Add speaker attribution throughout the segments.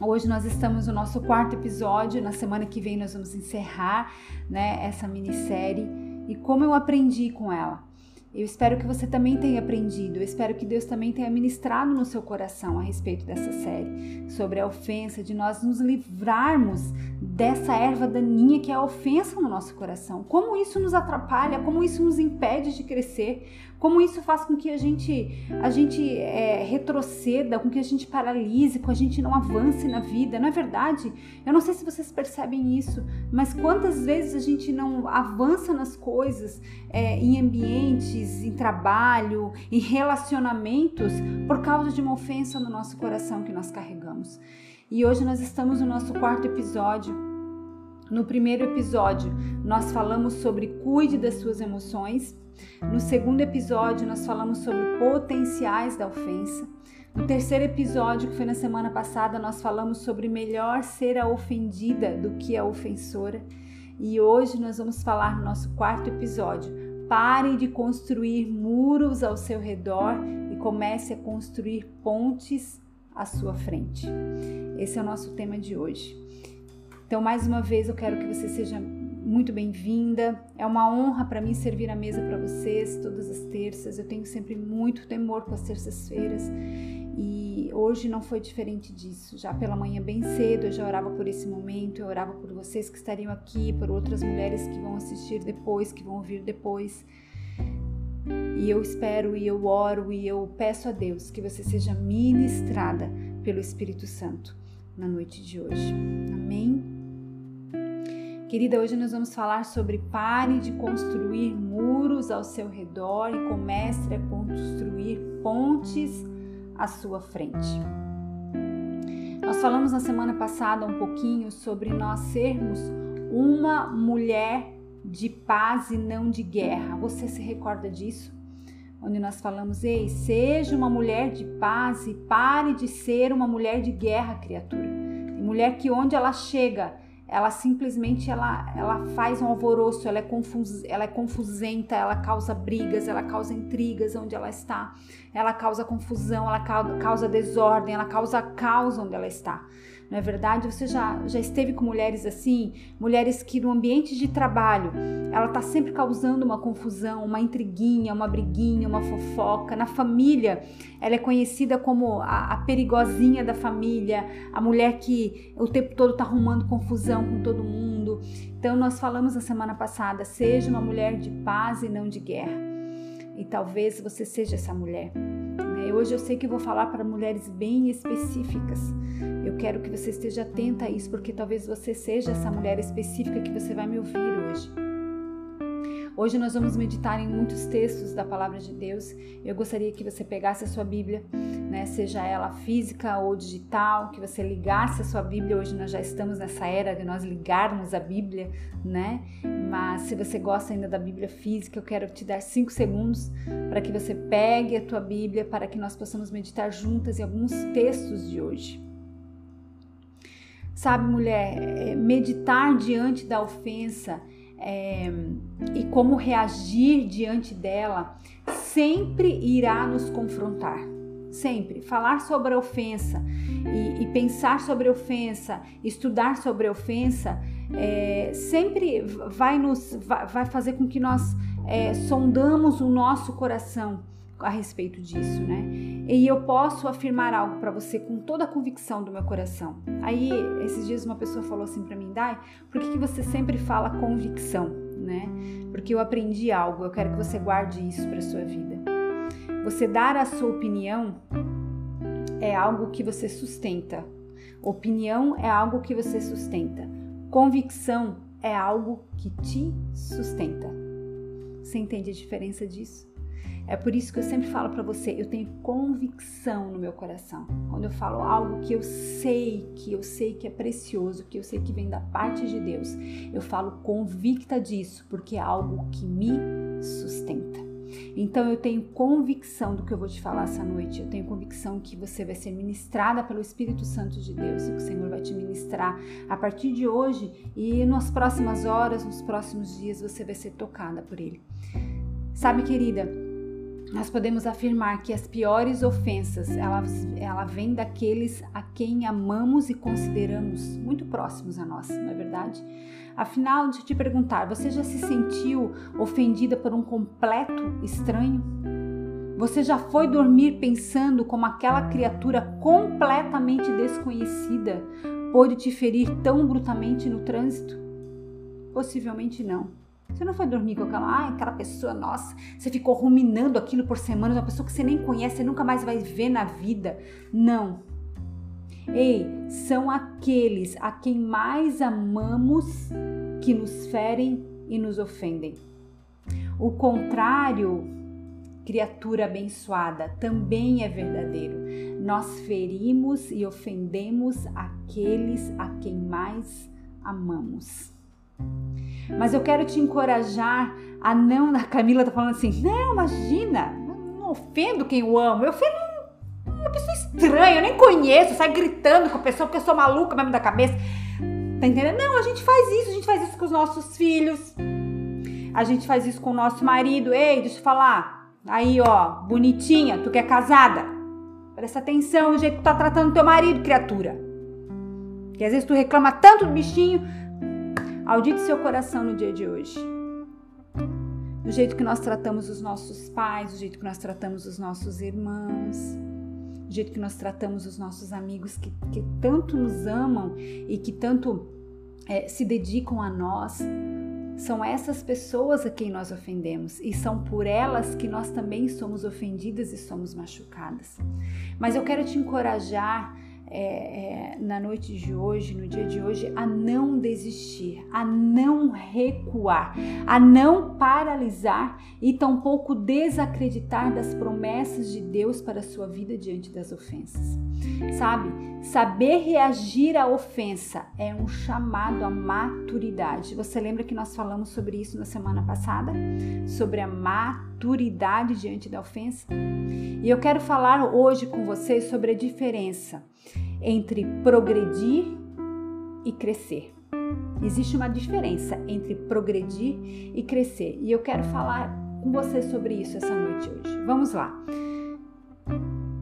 Speaker 1: Hoje nós estamos no nosso quarto episódio, na semana que vem nós vamos encerrar né, essa minissérie e como eu aprendi com ela. Eu espero que você também tenha aprendido, eu espero que Deus também tenha ministrado no seu coração a respeito dessa série, sobre a ofensa, de nós nos livrarmos dessa erva daninha que é a ofensa no nosso coração. Como isso nos atrapalha, como isso nos impede de crescer, como isso faz com que a gente, a gente é, retroceda, com que a gente paralise, com a gente não avance na vida. Não é verdade? Eu não sei se vocês percebem isso, mas quantas vezes a gente não avança nas coisas, é, em ambientes, em trabalho, em relacionamentos, por causa de uma ofensa no nosso coração que nós carregamos. E hoje nós estamos no nosso quarto episódio. No primeiro episódio, nós falamos sobre cuide das suas emoções. No segundo episódio, nós falamos sobre potenciais da ofensa. No terceiro episódio, que foi na semana passada, nós falamos sobre melhor ser a ofendida do que a ofensora. E hoje nós vamos falar no nosso quarto episódio. Pare de construir muros ao seu redor e comece a construir pontes à sua frente. Esse é o nosso tema de hoje. Então, mais uma vez, eu quero que você seja muito bem-vinda. É uma honra para mim servir a mesa para vocês todas as terças. Eu tenho sempre muito temor com as terças-feiras e hoje não foi diferente disso. Já pela manhã, bem cedo, eu já orava por esse momento, eu orava por vocês que estariam aqui, por outras mulheres que vão assistir depois, que vão ouvir depois. E eu espero e eu oro e eu peço a Deus que você seja ministrada pelo Espírito Santo na noite de hoje. Amém. Querida, hoje nós vamos falar sobre pare de construir muros ao seu redor e comece a construir pontes à sua frente. Nós falamos na semana passada um pouquinho sobre nós sermos uma mulher de paz e não de guerra. Você se recorda disso? Onde nós falamos, ei, seja uma mulher de paz e pare de ser uma mulher de guerra, criatura. E mulher que onde ela chega, ela simplesmente ela, ela faz um alvoroço, ela é, confus, ela é confusenta, ela causa brigas, ela causa intrigas onde ela está, ela causa confusão, ela causa desordem, ela causa caos onde ela está. Não é verdade? Você já, já esteve com mulheres assim? Mulheres que no ambiente de trabalho ela está sempre causando uma confusão, uma intriguinha, uma briguinha, uma fofoca. Na família, ela é conhecida como a, a perigosinha da família, a mulher que o tempo todo está arrumando confusão com todo mundo. Então, nós falamos na semana passada: seja uma mulher de paz e não de guerra. E talvez você seja essa mulher. Hoje eu sei que vou falar para mulheres bem específicas. Eu quero que você esteja atenta a isso, porque talvez você seja essa mulher específica que você vai me ouvir hoje. Hoje nós vamos meditar em muitos textos da palavra de Deus. Eu gostaria que você pegasse a sua Bíblia, né, seja ela física ou digital, que você ligasse a sua Bíblia. Hoje nós já estamos nessa era de nós ligarmos a Bíblia, né? Mas se você gosta ainda da Bíblia física, eu quero te dar cinco segundos para que você pegue a tua Bíblia para que nós possamos meditar juntas em alguns textos de hoje. Sabe, mulher, é, meditar diante da ofensa é, e como reagir diante dela sempre irá nos confrontar. Sempre. Falar sobre a ofensa e, e pensar sobre a ofensa, estudar sobre a ofensa, é, sempre vai, nos, vai, vai fazer com que nós é, sondamos o nosso coração a respeito disso, né? E eu posso afirmar algo para você com toda a convicção do meu coração. Aí, esses dias uma pessoa falou assim para mim, Dai, por que, que você sempre fala convicção, né? Porque eu aprendi algo, eu quero que você guarde isso para sua vida. Você dar a sua opinião é algo que você sustenta. Opinião é algo que você sustenta. Convicção é algo que te sustenta. Você entende a diferença disso? É por isso que eu sempre falo para você, eu tenho convicção no meu coração. Quando eu falo algo que eu sei, que eu sei que é precioso, que eu sei que vem da parte de Deus, eu falo convicta disso, porque é algo que me sustenta. Então eu tenho convicção do que eu vou te falar essa noite. Eu tenho convicção que você vai ser ministrada pelo Espírito Santo de Deus e que o Senhor vai te ministrar a partir de hoje e nas próximas horas, nos próximos dias você vai ser tocada por ele. Sabe, querida, nós podemos afirmar que as piores ofensas, ela, ela vem daqueles a quem amamos e consideramos muito próximos a nós, não é verdade? Afinal, eu te perguntar, você já se sentiu ofendida por um completo estranho? Você já foi dormir pensando como aquela criatura completamente desconhecida pôde te ferir tão brutalmente no trânsito? Possivelmente não. Você não foi dormir com aquela, ah, aquela pessoa, nossa, você ficou ruminando aquilo por semanas, uma pessoa que você nem conhece, você nunca mais vai ver na vida. Não. Ei, são aqueles a quem mais amamos que nos ferem e nos ofendem. O contrário, criatura abençoada, também é verdadeiro. Nós ferimos e ofendemos aqueles a quem mais amamos. Mas eu quero te encorajar a não. A Camila tá falando assim: não, imagina, não ofendo quem eu amo, eu ofendo uma pessoa estranha, eu nem conheço, sai gritando com a pessoa porque eu sou maluca mesmo da cabeça. Tá entendendo? Não, a gente faz isso, a gente faz isso com os nossos filhos, a gente faz isso com o nosso marido. Ei, deixa eu falar. Aí, ó, bonitinha, tu que é casada, presta atenção no jeito que tu tá tratando teu marido, criatura. Que às vezes tu reclama tanto do bichinho, Audite seu coração no dia de hoje. Do jeito que nós tratamos os nossos pais, do jeito que nós tratamos os nossos irmãos, do jeito que nós tratamos os nossos amigos que, que tanto nos amam e que tanto é, se dedicam a nós. São essas pessoas a quem nós ofendemos e são por elas que nós também somos ofendidas e somos machucadas. Mas eu quero te encorajar é, é, na noite de hoje, no dia de hoje, a não desistir, a não recuar, a não paralisar e tampouco desacreditar das promessas de Deus para a sua vida diante das ofensas. Sabe, saber reagir à ofensa é um chamado à maturidade. Você lembra que nós falamos sobre isso na semana passada? Sobre a maturidade diante da ofensa? E eu quero falar hoje com vocês sobre a diferença entre progredir e crescer. Existe uma diferença entre progredir e crescer, e eu quero falar com você sobre isso essa noite hoje. Vamos lá.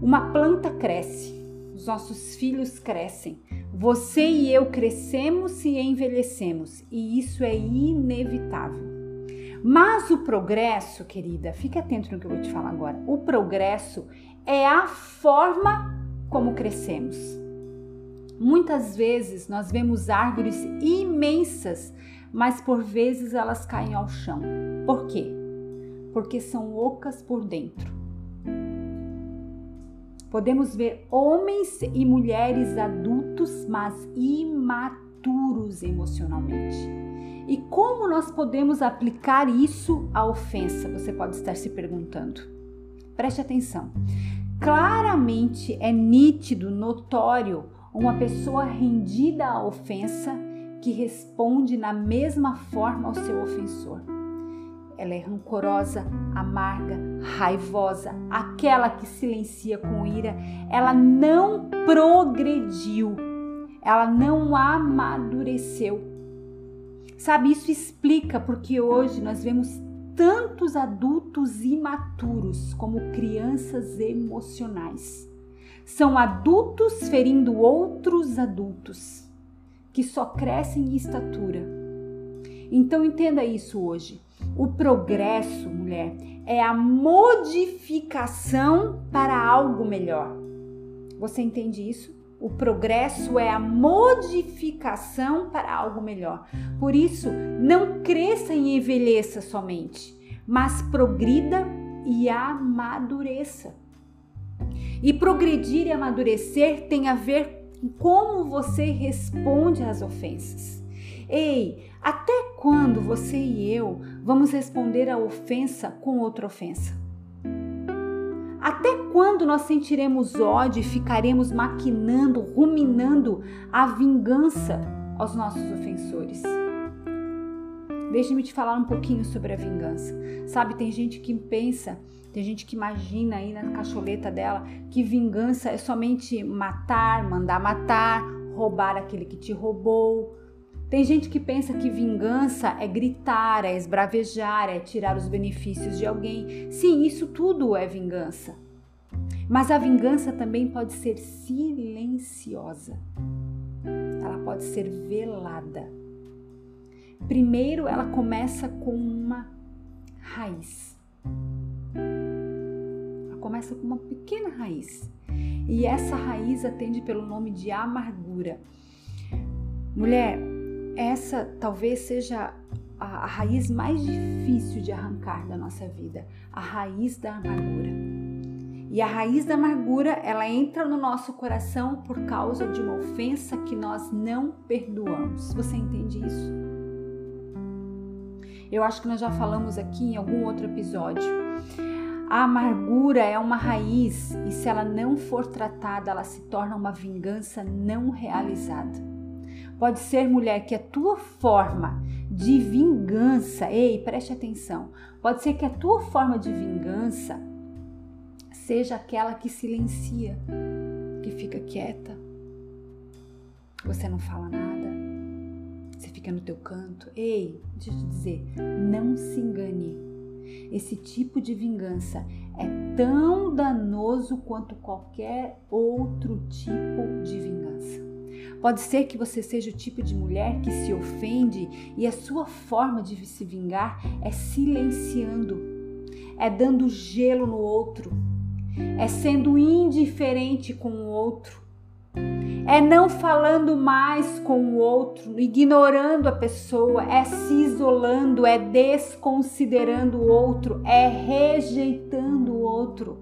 Speaker 1: Uma planta cresce, os nossos filhos crescem, você e eu crescemos e envelhecemos, e isso é inevitável. Mas o progresso, querida, fique atento no que eu vou te falar agora. O progresso é a forma como crescemos. Muitas vezes nós vemos árvores imensas, mas por vezes elas caem ao chão. Por quê? Porque são ocas por dentro. Podemos ver homens e mulheres adultos, mas imaturos emocionalmente. E como nós podemos aplicar isso à ofensa? Você pode estar se perguntando. Preste atenção. Claramente é nítido, notório, uma pessoa rendida à ofensa que responde na mesma forma ao seu ofensor. Ela é rancorosa, amarga, raivosa, aquela que silencia com ira. Ela não progrediu, ela não amadureceu. Sabe, isso explica porque hoje nós vemos tantos adultos imaturos como crianças emocionais. São adultos ferindo outros adultos que só crescem em estatura. Então entenda isso hoje. O progresso, mulher, é a modificação para algo melhor. Você entende isso? O progresso é a modificação para algo melhor. Por isso, não cresça e envelheça somente, mas progrida e amadureça. E progredir e amadurecer tem a ver com como você responde às ofensas. Ei, até quando você e eu vamos responder a ofensa com outra ofensa? Até quando nós sentiremos ódio e ficaremos maquinando, ruminando a vingança aos nossos ofensores? Deixe-me te falar um pouquinho sobre a vingança. Sabe, tem gente que pensa, tem gente que imagina aí na cacholeta dela que vingança é somente matar, mandar matar, roubar aquele que te roubou. Tem gente que pensa que vingança é gritar, é esbravejar, é tirar os benefícios de alguém. Sim, isso tudo é vingança. Mas a vingança também pode ser silenciosa. Ela pode ser velada. Primeiro, ela começa com uma raiz. Ela começa com uma pequena raiz. E essa raiz atende pelo nome de amargura. Mulher, essa talvez seja a, a raiz mais difícil de arrancar da nossa vida, a raiz da amargura. E a raiz da amargura, ela entra no nosso coração por causa de uma ofensa que nós não perdoamos. Você entende isso? Eu acho que nós já falamos aqui em algum outro episódio. A amargura é uma raiz e se ela não for tratada, ela se torna uma vingança não realizada. Pode ser, mulher, que a tua forma de vingança, ei, preste atenção, pode ser que a tua forma de vingança seja aquela que silencia, que fica quieta, você não fala nada, você fica no teu canto. Ei, deixa eu te dizer, não se engane. Esse tipo de vingança é tão danoso quanto qualquer outro tipo de vingança. Pode ser que você seja o tipo de mulher que se ofende e a sua forma de se vingar é silenciando, é dando gelo no outro, é sendo indiferente com o outro, é não falando mais com o outro, ignorando a pessoa, é se isolando, é desconsiderando o outro, é rejeitando o outro.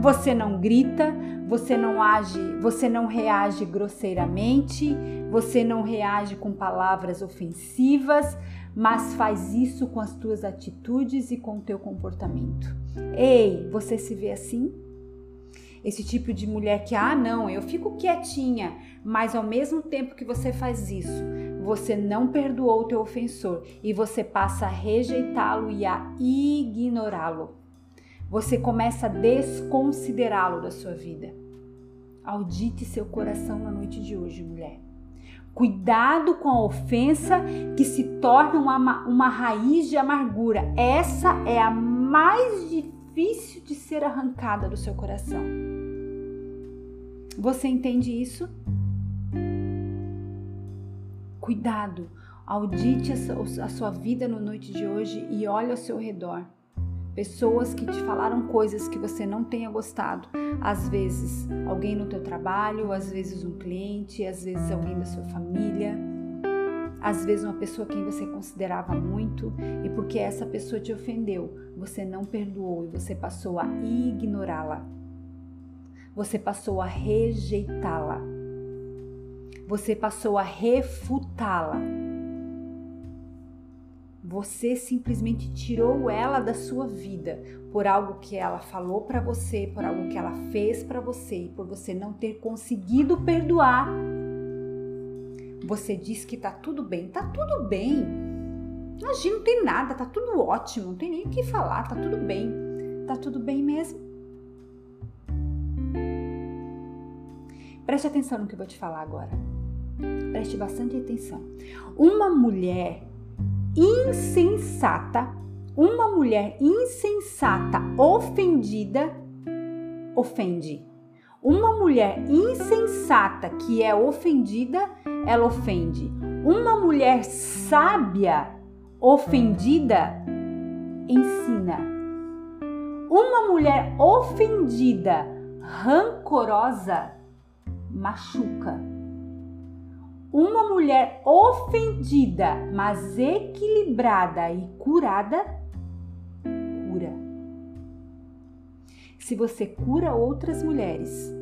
Speaker 1: Você não grita, você não age, você não reage grosseiramente, você não reage com palavras ofensivas, mas faz isso com as tuas atitudes e com o teu comportamento. Ei, você se vê assim? Esse tipo de mulher que, ah, não, eu fico quietinha, mas ao mesmo tempo que você faz isso, você não perdoou o teu ofensor e você passa a rejeitá-lo e a ignorá-lo você começa a desconsiderá-lo da sua vida. Audite seu coração na noite de hoje, mulher. Cuidado com a ofensa que se torna uma, uma raiz de amargura. Essa é a mais difícil de ser arrancada do seu coração. Você entende isso? Cuidado, audite a sua vida na noite de hoje e olhe ao seu redor pessoas que te falaram coisas que você não tenha gostado. Às vezes alguém no teu trabalho, às vezes um cliente, às vezes alguém da sua família, às vezes uma pessoa quem você considerava muito e porque essa pessoa te ofendeu, você não perdoou e você passou a ignorá-la. Você passou a rejeitá-la. Você passou a refutá-la você simplesmente tirou ela da sua vida por algo que ela falou para você, por algo que ela fez para você e por você não ter conseguido perdoar. Você diz que tá tudo bem, tá tudo bem. Imagina, não tem nada, tá tudo ótimo, não tem nem o que falar, tá tudo bem. Tá tudo bem mesmo? Preste atenção no que eu vou te falar agora. Preste bastante atenção. Uma mulher insensata, uma mulher insensata ofendida ofende. Uma mulher insensata que é ofendida, ela ofende. Uma mulher sábia ofendida ensina. Uma mulher ofendida, rancorosa, machuca. Uma mulher ofendida, mas equilibrada e curada, cura. Se você cura outras mulheres,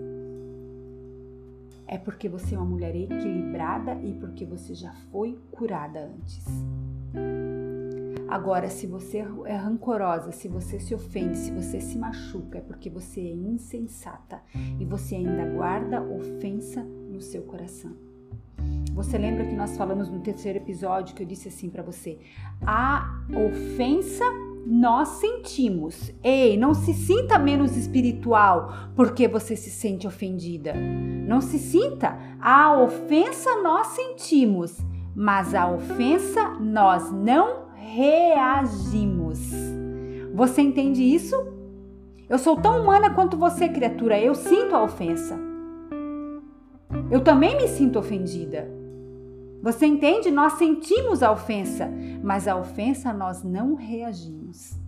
Speaker 1: é porque você é uma mulher equilibrada e porque você já foi curada antes. Agora, se você é rancorosa, se você se ofende, se você se machuca, é porque você é insensata e você ainda guarda ofensa no seu coração. Você lembra que nós falamos no terceiro episódio que eu disse assim para você? A ofensa nós sentimos. Ei, não se sinta menos espiritual porque você se sente ofendida. Não se sinta. A ofensa nós sentimos, mas a ofensa nós não reagimos. Você entende isso? Eu sou tão humana quanto você, criatura. Eu sinto a ofensa. Eu também me sinto ofendida. Você entende? Nós sentimos a ofensa, mas a ofensa nós não reagimos.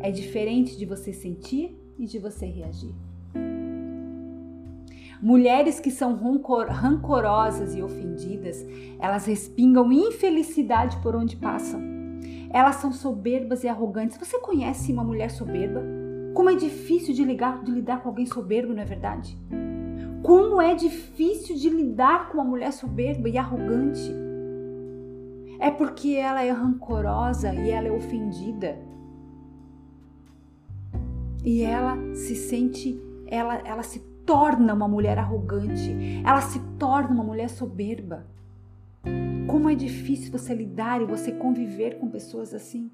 Speaker 1: É diferente de você sentir e de você reagir. Mulheres que são rancorosas e ofendidas, elas respingam infelicidade por onde passam. Elas são soberbas e arrogantes. Você conhece uma mulher soberba? Como é difícil de, ligar, de lidar com alguém soberbo, não é verdade? Como é difícil de lidar com uma mulher soberba e arrogante? É porque ela é rancorosa e ela é ofendida. E ela se sente, ela, ela se torna uma mulher arrogante, ela se torna uma mulher soberba. Como é difícil você lidar e você conviver com pessoas assim.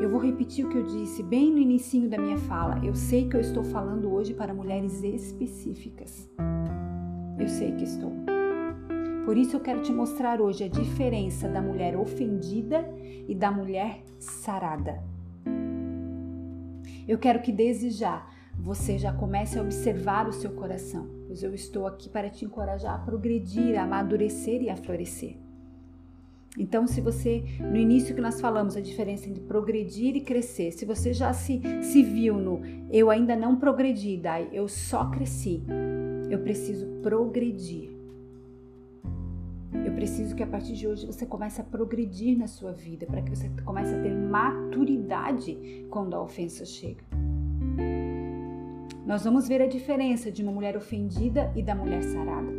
Speaker 1: Eu vou repetir o que eu disse bem no início da minha fala. Eu sei que eu estou falando hoje para mulheres específicas. Eu sei que estou. Por isso eu quero te mostrar hoje a diferença da mulher ofendida e da mulher sarada. Eu quero que desde já você já comece a observar o seu coração, pois eu estou aqui para te encorajar a progredir, a amadurecer e a florescer. Então, se você, no início que nós falamos, a diferença entre progredir e crescer, se você já se, se viu no eu ainda não progredi, daí eu só cresci, eu preciso progredir. Eu preciso que a partir de hoje você comece a progredir na sua vida, para que você comece a ter maturidade quando a ofensa chega. Nós vamos ver a diferença de uma mulher ofendida e da mulher sarada.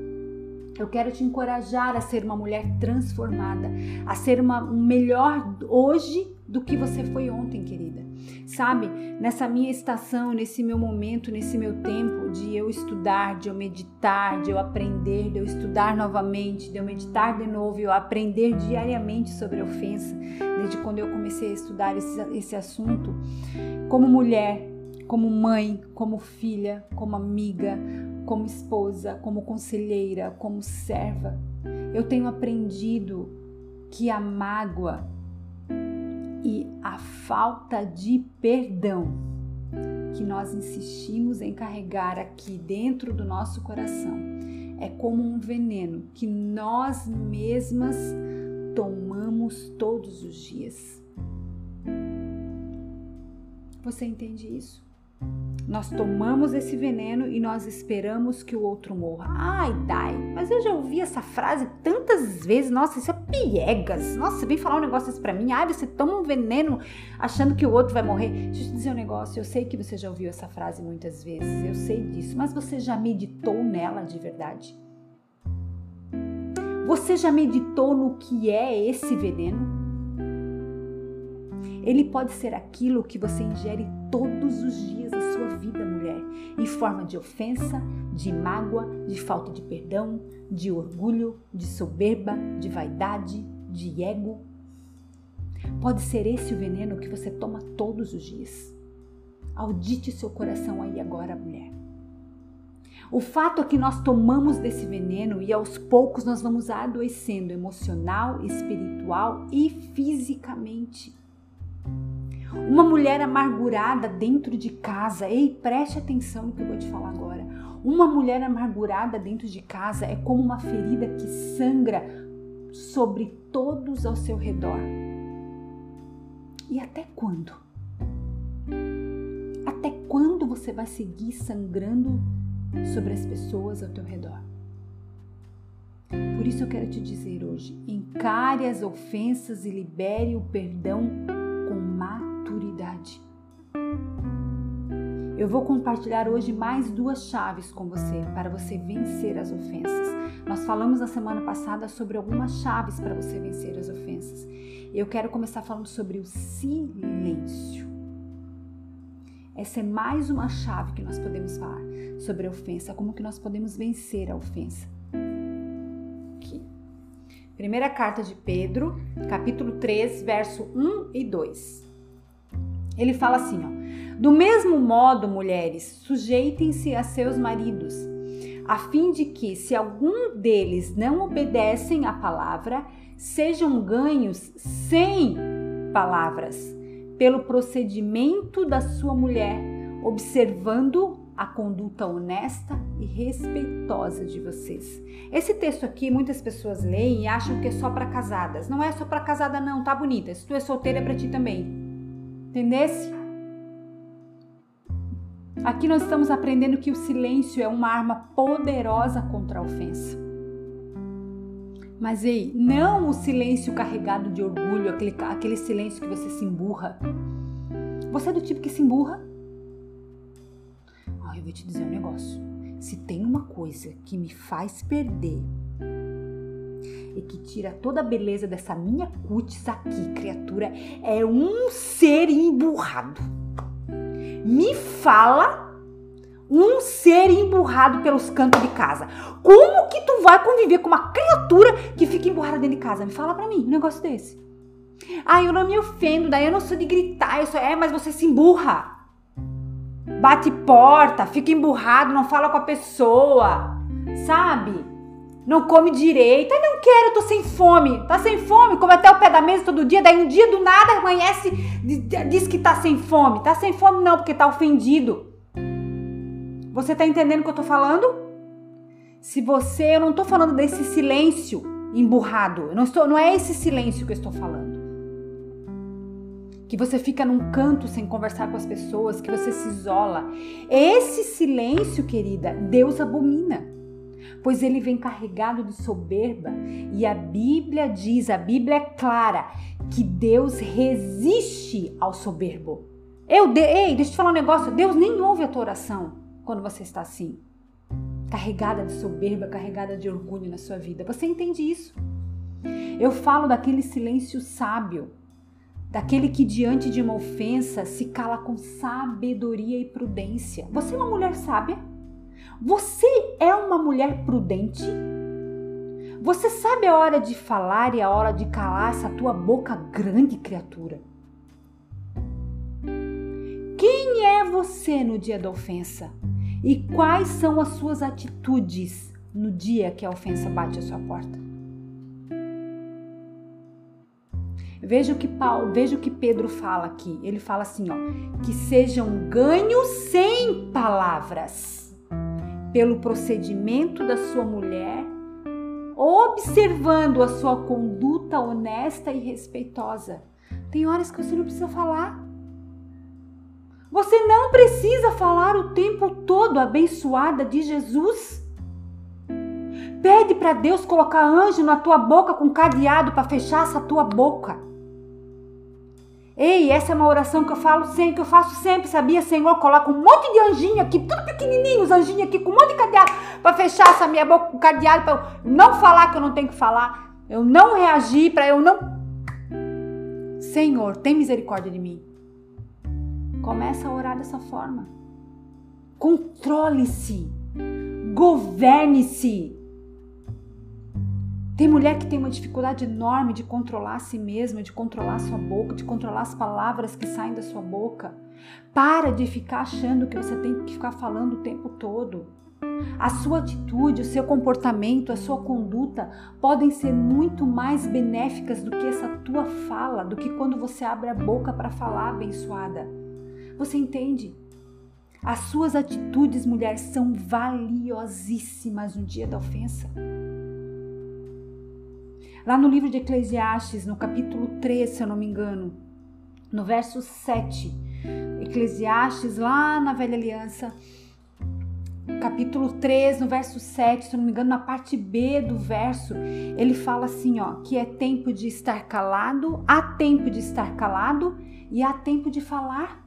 Speaker 1: Eu quero te encorajar a ser uma mulher transformada, a ser uma, um melhor hoje do que você foi ontem, querida. Sabe, nessa minha estação, nesse meu momento, nesse meu tempo de eu estudar, de eu meditar, de eu aprender, de eu estudar novamente, de eu meditar de novo, eu aprender diariamente sobre ofensa, desde quando eu comecei a estudar esse, esse assunto, como mulher, como mãe, como filha, como amiga, como esposa, como conselheira, como serva. Eu tenho aprendido que a mágoa e a falta de perdão que nós insistimos em carregar aqui dentro do nosso coração é como um veneno que nós mesmas tomamos todos os dias. Você entende isso? Nós tomamos esse veneno e nós esperamos que o outro morra. Ai, Dai, mas eu já ouvi essa frase tantas vezes. Nossa, isso é piegas. Nossa, vem falar um negócio desse pra mim. Ai, você toma um veneno achando que o outro vai morrer. Deixa eu te dizer um negócio. Eu sei que você já ouviu essa frase muitas vezes. Eu sei disso. Mas você já meditou nela de verdade? Você já meditou no que é esse veneno? Ele pode ser aquilo que você ingere todos os dias da sua vida, mulher, em forma de ofensa, de mágoa, de falta de perdão, de orgulho, de soberba, de vaidade, de ego. Pode ser esse o veneno que você toma todos os dias. Audite seu coração aí agora, mulher. O fato é que nós tomamos desse veneno e aos poucos nós vamos adoecendo emocional, espiritual e fisicamente. Uma mulher amargurada dentro de casa, ei, preste atenção no que eu vou te falar agora. Uma mulher amargurada dentro de casa é como uma ferida que sangra sobre todos ao seu redor. E até quando? Até quando você vai seguir sangrando sobre as pessoas ao teu redor? Por isso eu quero te dizer hoje: encare as ofensas e libere o perdão maturidade. Eu vou compartilhar hoje mais duas chaves com você para você vencer as ofensas. Nós falamos na semana passada sobre algumas chaves para você vencer as ofensas. Eu quero começar falando sobre o silêncio. Essa é mais uma chave que nós podemos falar sobre a ofensa, como que nós podemos vencer a ofensa. Aqui. Primeira carta de Pedro, capítulo 3, verso 1 e 2. Ele fala assim, ó: Do mesmo modo, mulheres, sujeitem-se a seus maridos, a fim de que, se algum deles não obedecem à palavra, sejam ganhos sem palavras, pelo procedimento da sua mulher, observando a conduta honesta e respeitosa de vocês. Esse texto aqui muitas pessoas leem e acham que é só para casadas. Não é só para casada não, tá bonita. Se tu é solteira é para ti também. Entendesse? Aqui nós estamos aprendendo que o silêncio é uma arma poderosa contra a ofensa. Mas ei, não o silêncio carregado de orgulho, aquele, aquele silêncio que você se emburra. Você é do tipo que se emburra? Ah, eu vou te dizer um negócio. Se tem uma coisa que me faz perder e que tira toda a beleza dessa minha cutis aqui, criatura, é um ser emburrado me fala um ser emburrado pelos cantos de casa. Como que tu vai conviver com uma criatura que fica emburrada dentro de casa? Me fala pra mim um negócio desse. Ah, eu não me ofendo, daí eu não sou de gritar, eu sou, é, mas você se emburra. Bate porta, fica emburrado, não fala com a pessoa, sabe? Não come direito. Ai, não quero, tô sem fome. Tá sem fome, come até o pé da mesa todo dia, daí um dia do nada amanhece, diz que tá sem fome. Tá sem fome não, porque tá ofendido. Você tá entendendo o que eu tô falando? Se você, eu não tô falando desse silêncio emburrado. Eu não estou, não é esse silêncio que eu estou falando. Que você fica num canto sem conversar com as pessoas, que você se isola. Esse silêncio, querida, Deus abomina pois ele vem carregado de soberba. E a Bíblia diz, a Bíblia é clara, que Deus resiste ao soberbo. Eu, de, ei, deixa eu te falar um negócio, Deus nem ouve a tua oração quando você está assim, carregada de soberba, carregada de orgulho na sua vida. Você entende isso? Eu falo daquele silêncio sábio, daquele que diante de uma ofensa se cala com sabedoria e prudência. Você é uma mulher sábia? Você é uma mulher prudente? Você sabe a hora de falar e a hora de calar essa tua boca grande, criatura? Quem é você no dia da ofensa? E quais são as suas atitudes no dia que a ofensa bate a sua porta? Veja o que Paulo, veja o que Pedro fala aqui. Ele fala assim, ó, que sejam ganhos sem palavras pelo procedimento da sua mulher, observando a sua conduta honesta e respeitosa. Tem horas que você não precisa falar. Você não precisa falar o tempo todo abençoada de Jesus. Pede para Deus colocar anjo na tua boca com cadeado para fechar essa tua boca. Ei, essa é uma oração que eu falo sempre, que eu faço sempre, sabia, Senhor? Coloca um monte de anjinho aqui, tudo pequenininho, os anjinhos aqui, com um monte de cadeado, para fechar essa minha boca com cadeado, para eu não falar que eu não tenho que falar, eu não reagir, para eu não. Senhor, tem misericórdia de mim. Começa a orar dessa forma. Controle-se. Governe-se. Tem mulher que tem uma dificuldade enorme de controlar a si mesma, de controlar a sua boca, de controlar as palavras que saem da sua boca. Para de ficar achando que você tem que ficar falando o tempo todo. A sua atitude, o seu comportamento, a sua conduta podem ser muito mais benéficas do que essa tua fala, do que quando você abre a boca para falar abençoada. Você entende? As suas atitudes, mulher, são valiosíssimas no dia da ofensa. Lá no livro de Eclesiastes, no capítulo 3, se eu não me engano, no verso 7, Eclesiastes, lá na Velha Aliança, capítulo 3, no verso 7, se eu não me engano, na parte B do verso, ele fala assim, ó, que é tempo de estar calado, há tempo de estar calado e há tempo de falar.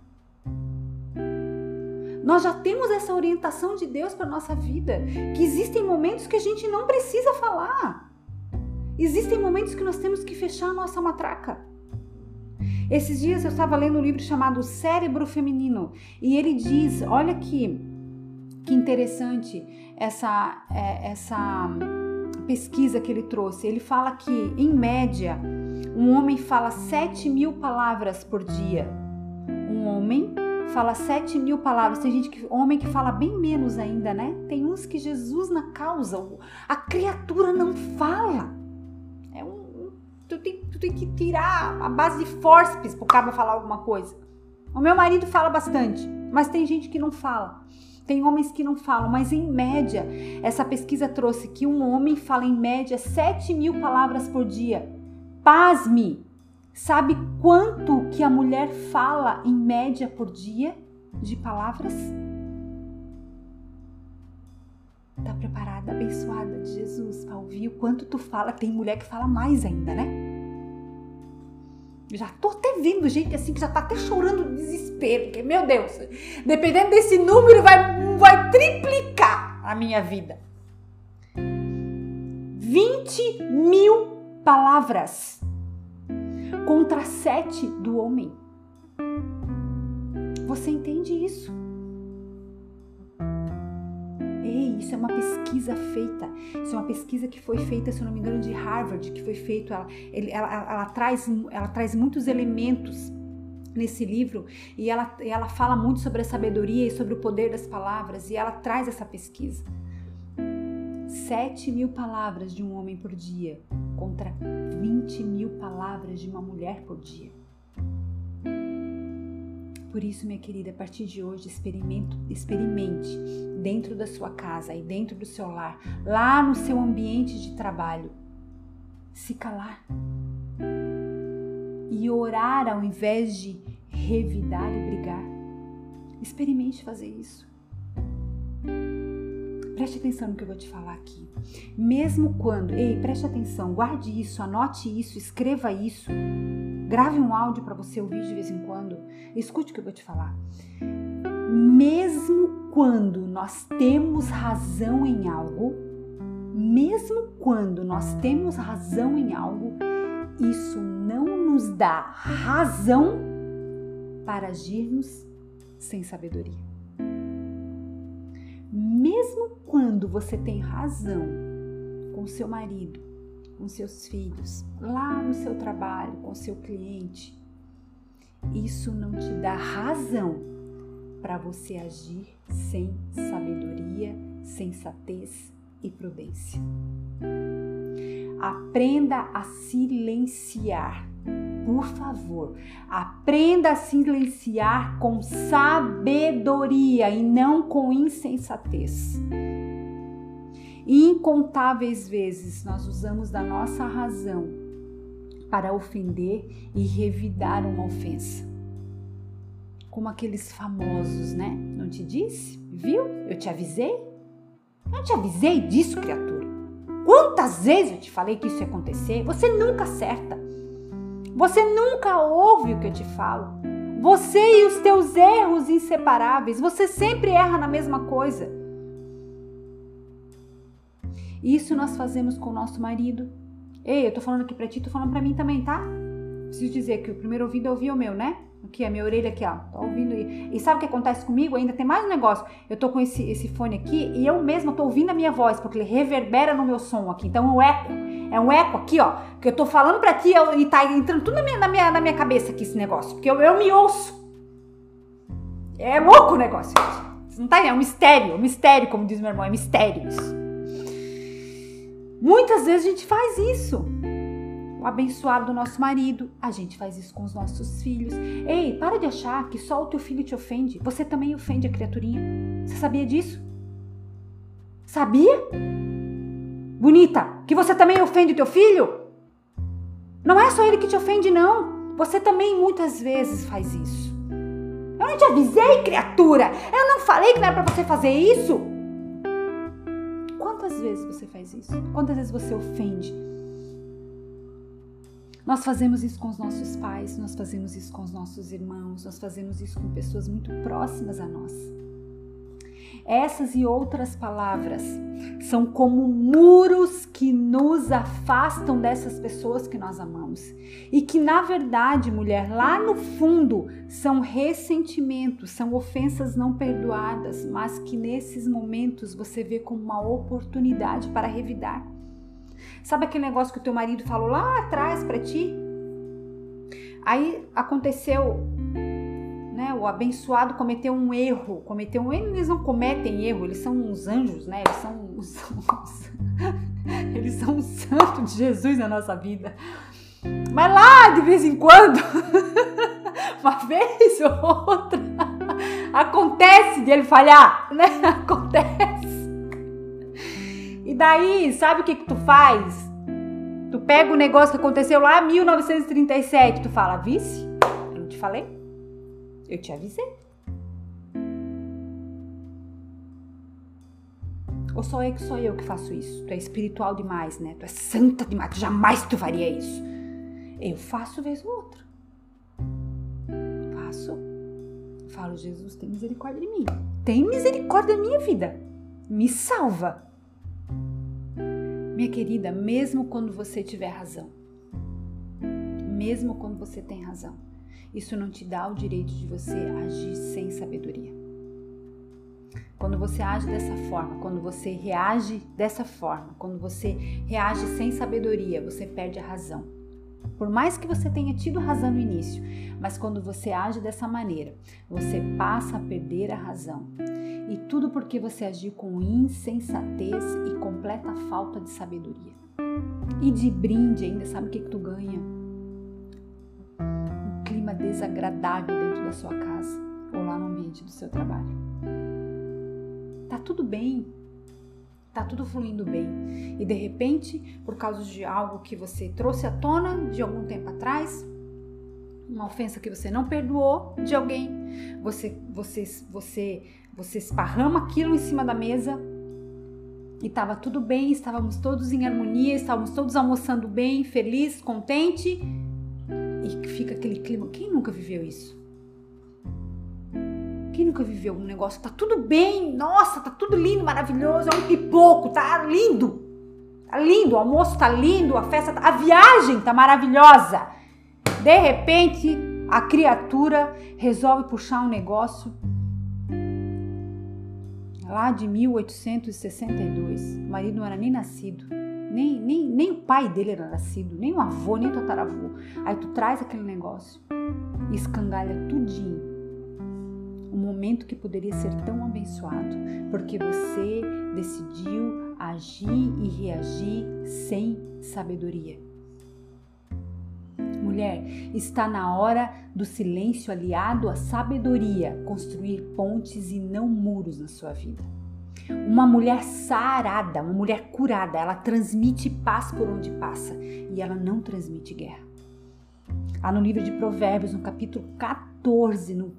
Speaker 1: Nós já temos essa orientação de Deus para nossa vida, que existem momentos que a gente não precisa falar. Existem momentos que nós temos que fechar a nossa matraca. Esses dias eu estava lendo um livro chamado Cérebro Feminino e ele diz: olha que, que interessante essa, é, essa pesquisa que ele trouxe. Ele fala que, em média, um homem fala 7 mil palavras por dia. Um homem fala sete mil palavras. Tem gente que, homem que fala bem menos ainda, né? Tem uns que Jesus na causa, a criatura não fala. Tu, tem, tu tem que tirar a base de forceps pro cara falar alguma coisa. O meu marido fala bastante, mas tem gente que não fala. Tem homens que não falam, mas em média, essa pesquisa trouxe que um homem fala em média 7 mil palavras por dia. Pasme! Sabe quanto que a mulher fala em média por dia de palavras? Tá preparada, abençoada de Jesus para ouvir o quanto tu fala? Tem mulher que fala mais ainda, né? Já tô até vendo gente assim que já tá até chorando de desespero, porque, meu Deus, dependendo desse número, vai, vai triplicar a minha vida. 20 mil palavras contra sete do homem. Você entende isso? Ei, isso é uma pesquisa feita. Isso é uma pesquisa que foi feita, se eu não me engano, de Harvard, que foi feito. Ela, ela, ela, ela traz, ela traz muitos elementos nesse livro e ela, ela fala muito sobre a sabedoria e sobre o poder das palavras e ela traz essa pesquisa. 7 mil palavras de um homem por dia contra 20 mil palavras de uma mulher por dia. Por isso, minha querida, a partir de hoje, experimente dentro da sua casa e dentro do seu lar, lá no seu ambiente de trabalho, se calar e orar ao invés de revidar e brigar. Experimente fazer isso. Preste atenção no que eu vou te falar aqui. Mesmo quando, ei, preste atenção, guarde isso, anote isso, escreva isso. Grave um áudio para você ouvir de vez em quando. Escute o que eu vou te falar. Mesmo quando nós temos razão em algo, mesmo quando nós temos razão em algo, isso não nos dá razão para agirmos sem sabedoria. Mesmo quando você tem razão com seu marido, com seus filhos, lá no seu trabalho, com seu cliente, isso não te dá razão para você agir sem sabedoria, sensatez e prudência. Aprenda a silenciar. Por favor, aprenda a silenciar com sabedoria e não com insensatez. Incontáveis vezes nós usamos da nossa razão para ofender e revidar uma ofensa. Como aqueles famosos, né? Não te disse? Viu? Eu te avisei? Não te avisei disso, criatura. Quantas vezes eu te falei que isso ia acontecer? Você nunca acerta. Você nunca ouve o que eu te falo. Você e os teus erros inseparáveis, você sempre erra na mesma coisa. Isso nós fazemos com o nosso marido. Ei, eu tô falando aqui pra ti, tô falando pra mim também, tá? Preciso dizer que o primeiro ouvido é o meu, né? Aqui, a minha orelha aqui, ó. Tô ouvindo aí. E sabe o que acontece comigo? Ainda tem mais um negócio. Eu tô com esse, esse fone aqui e eu mesma tô ouvindo a minha voz, porque ele reverbera no meu som aqui. Então, é um eco. É um eco aqui, ó. Que eu tô falando pra ti e tá entrando tudo na minha, na minha, na minha cabeça aqui esse negócio. Porque eu, eu me ouço. É louco o negócio. Não tá? É um mistério. Um mistério, como diz meu irmão. É mistério isso. Muitas vezes a gente faz isso. O abençoado do nosso marido, a gente faz isso com os nossos filhos. Ei, para de achar que só o teu filho te ofende. Você também ofende a criaturinha. Você sabia disso? Sabia? Bonita, que você também ofende o teu filho? Não é só ele que te ofende, não. Você também muitas vezes faz isso. Eu não te avisei, criatura. Eu não falei que não era para você fazer isso. Quantas vezes você faz isso? Quantas vezes você ofende? Nós fazemos isso com os nossos pais, nós fazemos isso com os nossos irmãos, nós fazemos isso com pessoas muito próximas a nós. Essas e outras palavras são como muros que nos afastam dessas pessoas que nós amamos. E que, na verdade, mulher, lá no fundo são ressentimentos, são ofensas não perdoadas, mas que nesses momentos você vê como uma oportunidade para revidar. Sabe aquele negócio que o teu marido falou lá atrás para ti? Aí aconteceu o abençoado cometeu um erro, cometeu um eles não cometem erro, eles são uns anjos, né? Eles são os, os eles são um santo de Jesus na nossa vida. Mas lá, de vez em quando, uma vez ou outra, acontece de ele falhar, né? Acontece. E daí, sabe o que que tu faz? Tu pega o negócio que aconteceu lá em 1937, tu fala, vice? Eu não te falei? Eu te avisei. Ou só é que sou eu que faço isso? Tu é espiritual demais, né? Tu é santa demais, jamais tu faria isso. Eu faço vez ou outra. Faço. Falo, Jesus, tem misericórdia de mim. Tem misericórdia da minha vida. Me salva. Minha querida, mesmo quando você tiver razão, mesmo quando você tem razão, isso não te dá o direito de você agir sem sabedoria. Quando você age dessa forma, quando você reage dessa forma, quando você reage sem sabedoria, você perde a razão. Por mais que você tenha tido razão no início, mas quando você age dessa maneira, você passa a perder a razão. E tudo porque você agiu com insensatez e completa falta de sabedoria. E de brinde ainda, sabe o que, que tu ganha? Desagradável dentro da sua casa ou lá no ambiente do seu trabalho tá tudo bem, tá tudo fluindo bem. E de repente, por causa de algo que você trouxe à tona de algum tempo atrás, uma ofensa que você não perdoou de alguém, você você você você esparrama aquilo em cima da mesa e estava tudo bem, estávamos todos em harmonia, estávamos todos almoçando bem, feliz, contente e fica aquele clima. Quem nunca viveu isso? Quem nunca viveu um negócio tá tudo bem, nossa, tá tudo lindo, maravilhoso, é um pipoco, tá lindo. Tá lindo, o almoço tá lindo, a festa, tá, a viagem tá maravilhosa. De repente, a criatura resolve puxar um negócio lá de 1862. O marido não era nem nascido. Nem, nem, nem o pai dele era nascido, nem o avô, nem o tataravô. Aí tu traz aquele negócio e escangalha tudinho um momento que poderia ser tão abençoado, porque você decidiu agir e reagir sem sabedoria. Mulher, está na hora do silêncio aliado à sabedoria construir pontes e não muros na sua vida. Uma mulher sarada, uma mulher curada, ela transmite paz por onde passa e ela não transmite guerra. Há no livro de Provérbios, no capítulo 14, no,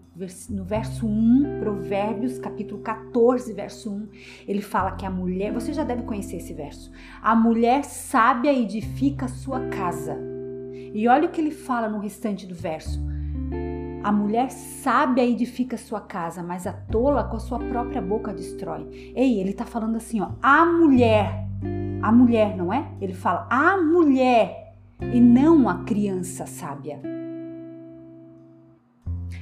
Speaker 1: no verso 1, Provérbios, capítulo 14, verso 1, ele fala que a mulher, você já deve conhecer esse verso, a mulher sábia edifica a sua casa. E olha o que ele fala no restante do verso. A mulher sábia edifica sua casa, mas a tola com a sua própria boca destrói. Ei, ele está falando assim, ó, a mulher, a mulher, não é? Ele fala, a mulher e não a criança sábia.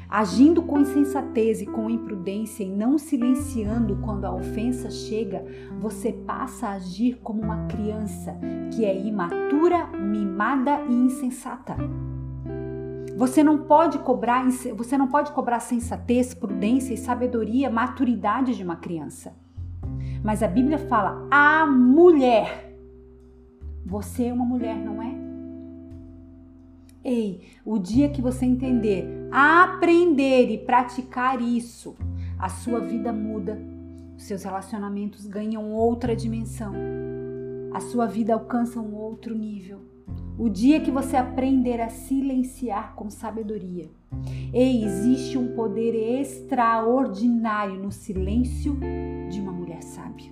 Speaker 1: Agindo com insensatez e com imprudência e não silenciando quando a ofensa chega, você passa a agir como uma criança que é imatura, mimada e insensata. Você não pode cobrar, você não pode cobrar sensatez, prudência e sabedoria, maturidade de uma criança. Mas a Bíblia fala: "A mulher". Você é uma mulher, não é? Ei, o dia que você entender, aprender e praticar isso, a sua vida muda, os seus relacionamentos ganham outra dimensão, a sua vida alcança um outro nível. O dia que você aprender a silenciar com sabedoria. Ei, existe um poder extraordinário no silêncio de uma mulher sábia.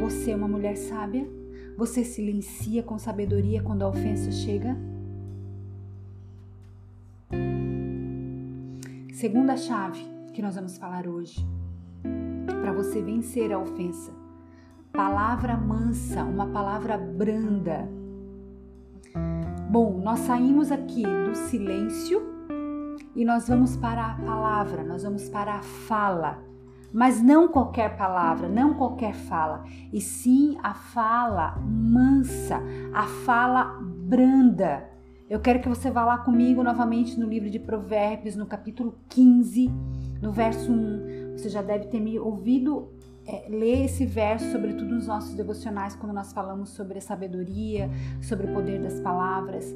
Speaker 1: Você é uma mulher sábia? Você silencia com sabedoria quando a ofensa chega? Segunda chave que nós vamos falar hoje, para você vencer a ofensa. Palavra mansa, uma palavra branda. Bom, nós saímos aqui do silêncio e nós vamos para a palavra, nós vamos para a fala mas não qualquer palavra, não qualquer fala, e sim a fala mansa, a fala branda. Eu quero que você vá lá comigo novamente no livro de Provérbios, no capítulo 15, no verso 1. Você já deve ter me ouvido é, ler esse verso, sobretudo nos nossos devocionais, quando nós falamos sobre a sabedoria, sobre o poder das palavras.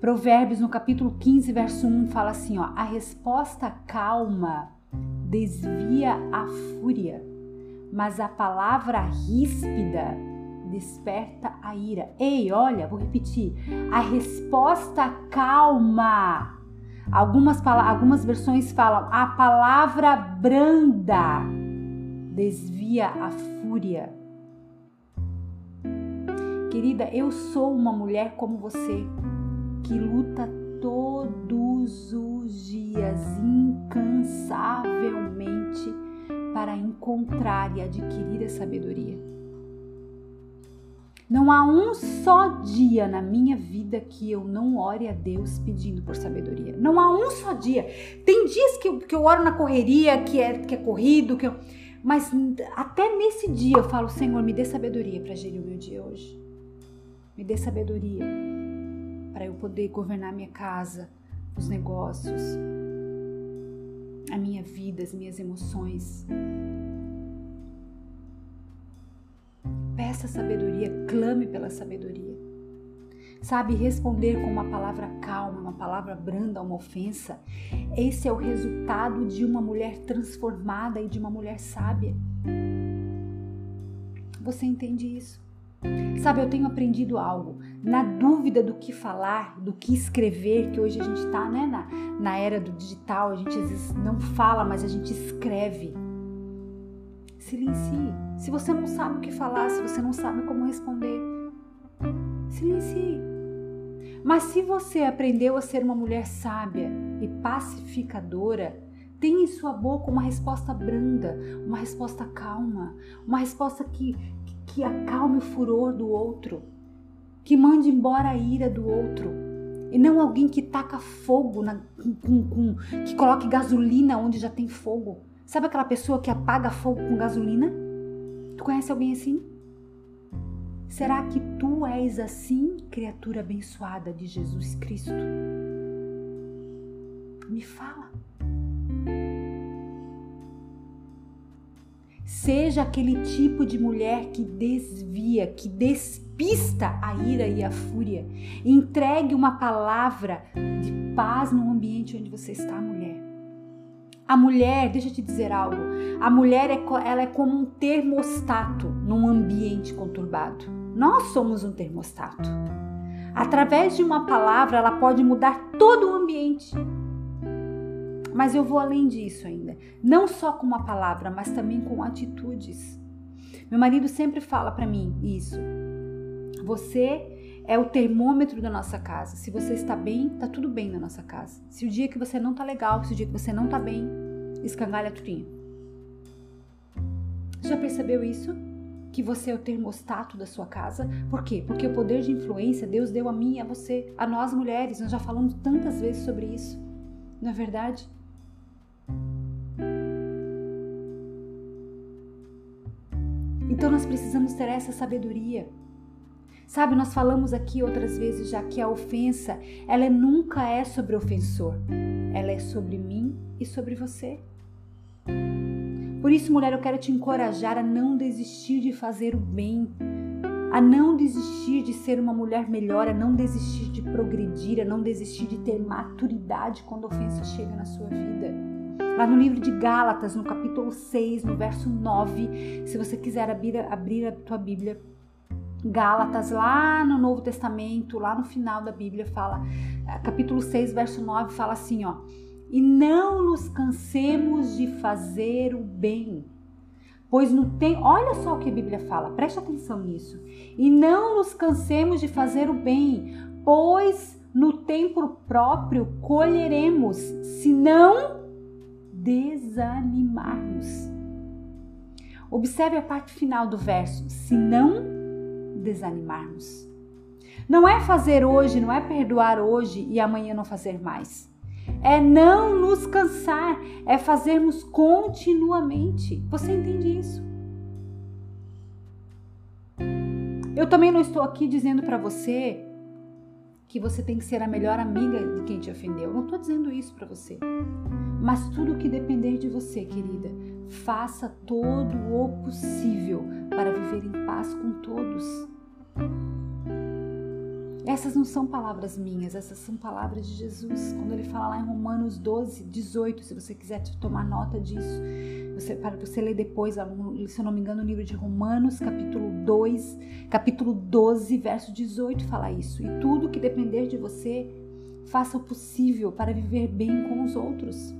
Speaker 1: Provérbios, no capítulo 15, verso 1, fala assim: ó, a resposta calma desvia a fúria, mas a palavra ríspida desperta a ira. Ei, olha, vou repetir. A resposta calma. Algumas, algumas versões falam a palavra branda desvia a fúria. Querida, eu sou uma mulher como você que luta todos os dias incansavelmente para encontrar e adquirir a sabedoria. Não há um só dia na minha vida que eu não ore a Deus pedindo por sabedoria. Não há um só dia. Tem dias que eu, que eu oro na correria, que é, que é corrido, que eu, mas até nesse dia eu falo, Senhor, me dê sabedoria para gerir o meu dia hoje. Me dê sabedoria para eu poder governar minha casa, os negócios, a minha vida, as minhas emoções. Peça sabedoria, clame pela sabedoria. Sabe, responder com uma palavra calma, uma palavra branda uma ofensa. Esse é o resultado de uma mulher transformada e de uma mulher sábia. Você entende isso? Sabe, eu tenho aprendido algo. Na dúvida do que falar, do que escrever, que hoje a gente está né, na, na era do digital, a gente às vezes não fala, mas a gente escreve. Silencie. Se você não sabe o que falar, se você não sabe como responder, silencie. Mas se você aprendeu a ser uma mulher sábia e pacificadora, tem em sua boca uma resposta branda, uma resposta calma, uma resposta que, que acalme o furor do outro, que mande embora a ira do outro. E não alguém que taca fogo, na, com, com, que coloque gasolina onde já tem fogo. Sabe aquela pessoa que apaga fogo com gasolina? Tu conhece alguém assim? Será que tu és assim, criatura abençoada de Jesus Cristo? Me fala. Seja aquele tipo de mulher que desvia, que despista a ira e a fúria. Entregue uma palavra de paz no ambiente onde você está, mulher. A mulher, deixa eu te dizer algo, a mulher é, ela é como um termostato num ambiente conturbado. Nós somos um termostato. Através de uma palavra, ela pode mudar todo o ambiente. Mas eu vou além disso ainda. Não só com uma palavra, mas também com atitudes. Meu marido sempre fala para mim isso. Você é o termômetro da nossa casa. Se você está bem, tá tudo bem na nossa casa. Se o dia que você não tá legal, se o dia que você não tá bem, escangalha tudinho. Já percebeu isso? Que você é o termostato da sua casa? Por quê? Porque o poder de influência Deus deu a mim e a você, a nós mulheres. Nós já falamos tantas vezes sobre isso. Não é verdade? Então nós precisamos ter essa sabedoria. Sabe, nós falamos aqui outras vezes já que a ofensa, ela nunca é sobre o ofensor. Ela é sobre mim e sobre você. Por isso, mulher, eu quero te encorajar a não desistir de fazer o bem, a não desistir de ser uma mulher melhor, a não desistir de progredir, a não desistir de ter maturidade quando a ofensa chega na sua vida. Lá no livro de Gálatas, no capítulo 6, no verso 9, se você quiser abrir, abrir a tua Bíblia, Gálatas, lá no Novo Testamento, lá no final da Bíblia, fala, eh, capítulo 6, verso 9, fala assim, ó. E não nos cansemos de fazer o bem, pois no tem, olha só o que a Bíblia fala, preste atenção nisso. E não nos cansemos de fazer o bem, pois no tempo próprio colheremos, se não desanimarmos. Observe a parte final do verso: se não desanimarmos. Não é fazer hoje, não é perdoar hoje e amanhã não fazer mais. É não nos cansar, é fazermos continuamente. Você entende isso? Eu também não estou aqui dizendo para você que você tem que ser a melhor amiga de quem te ofendeu. Eu não estou dizendo isso para você. Mas tudo que depender de você, querida, faça todo o possível para viver em paz com todos. Essas não são palavras minhas, essas são palavras de Jesus. Quando ele fala lá em Romanos 12, 18, se você quiser tomar nota disso, você, para você ler depois, se eu não me engano, no livro de Romanos, capítulo 2, capítulo 12, verso 18, fala isso. E tudo que depender de você, faça o possível para viver bem com os outros.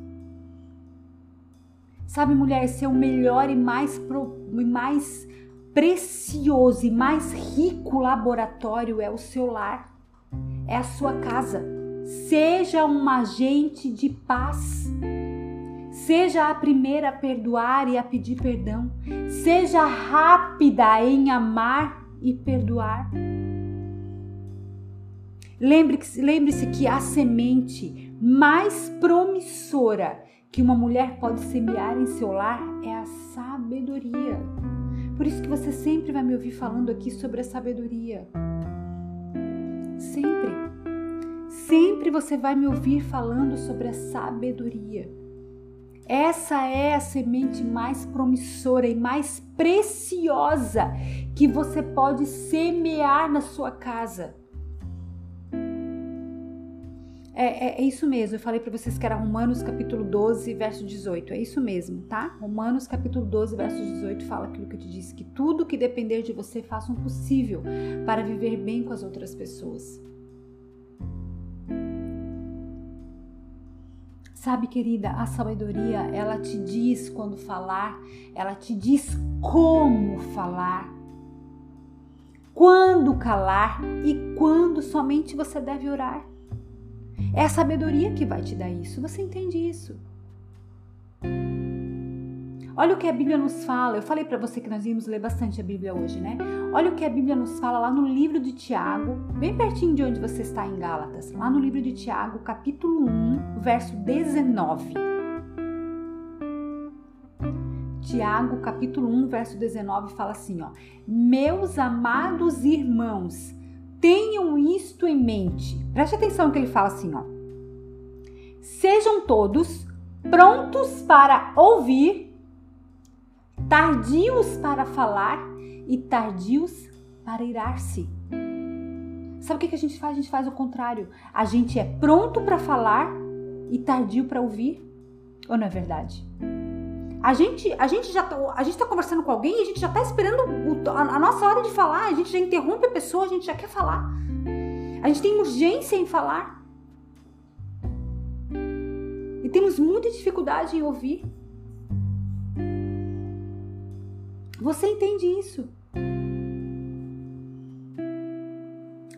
Speaker 1: Sabe, mulher, seu melhor e mais, pro, e mais precioso e mais rico laboratório é o seu lar, é a sua casa. Seja um agente de paz. Seja a primeira a perdoar e a pedir perdão. Seja rápida em amar e perdoar. Lembre-se lembre que a semente mais promissora que uma mulher pode semear em seu lar é a sabedoria. Por isso que você sempre vai me ouvir falando aqui sobre a sabedoria. Sempre. Sempre você vai me ouvir falando sobre a sabedoria. Essa é a semente mais promissora e mais preciosa que você pode semear na sua casa. É, é, é, isso mesmo, eu falei para vocês que era Romanos capítulo 12, verso 18. É isso mesmo, tá? Romanos capítulo 12, verso 18 fala aquilo que eu te disse: que tudo que depender de você, faça o possível para viver bem com as outras pessoas. Sabe, querida, a sabedoria, ela te diz quando falar, ela te diz como falar, quando calar e quando somente você deve orar. É a sabedoria que vai te dar isso. Você entende isso? Olha o que a Bíblia nos fala. Eu falei para você que nós íamos ler bastante a Bíblia hoje, né? Olha o que a Bíblia nos fala lá no livro de Tiago, bem pertinho de onde você está em Gálatas, lá no livro de Tiago, capítulo 1, verso 19. Tiago, capítulo 1, verso 19 fala assim, ó: Meus amados irmãos, Tenham isto em mente. Preste atenção que ele fala assim, ó. Sejam todos prontos para ouvir, tardios para falar e tardios para irar-se. Sabe o que a gente faz? A gente faz o contrário. A gente é pronto para falar e tardio para ouvir. Ou não é verdade? A gente, a gente já tá, a gente tá conversando com alguém e a gente já tá esperando o, a, a, nossa hora de falar, a gente já interrompe a pessoa, a gente já quer falar. A gente tem urgência em falar. E temos muita dificuldade em ouvir. Você entende isso?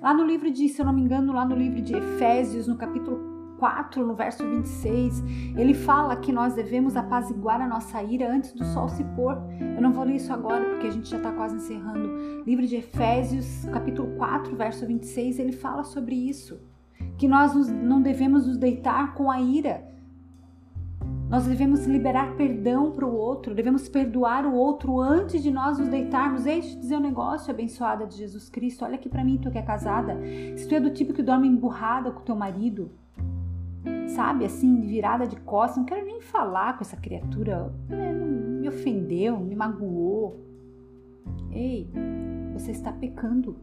Speaker 1: Lá no livro de, se eu não me engano, lá no livro de Efésios, no capítulo 4, no verso 26, ele fala que nós devemos apaziguar a nossa ira antes do sol se pôr. Eu não vou ler isso agora porque a gente já está quase encerrando. Livro de Efésios, capítulo 4, verso 26, ele fala sobre isso. Que nós não devemos nos deitar com a ira. Nós devemos liberar perdão para o outro, devemos perdoar o outro antes de nós nos deitarmos. Deixa eu dizer um negócio, abençoada de Jesus Cristo. Olha aqui para mim, tu que é casada. Se tu é do tipo que dorme emburrada com teu marido, sabe, assim, virada de costas, não quero nem falar com essa criatura, né, me ofendeu, me magoou. Ei, você está pecando.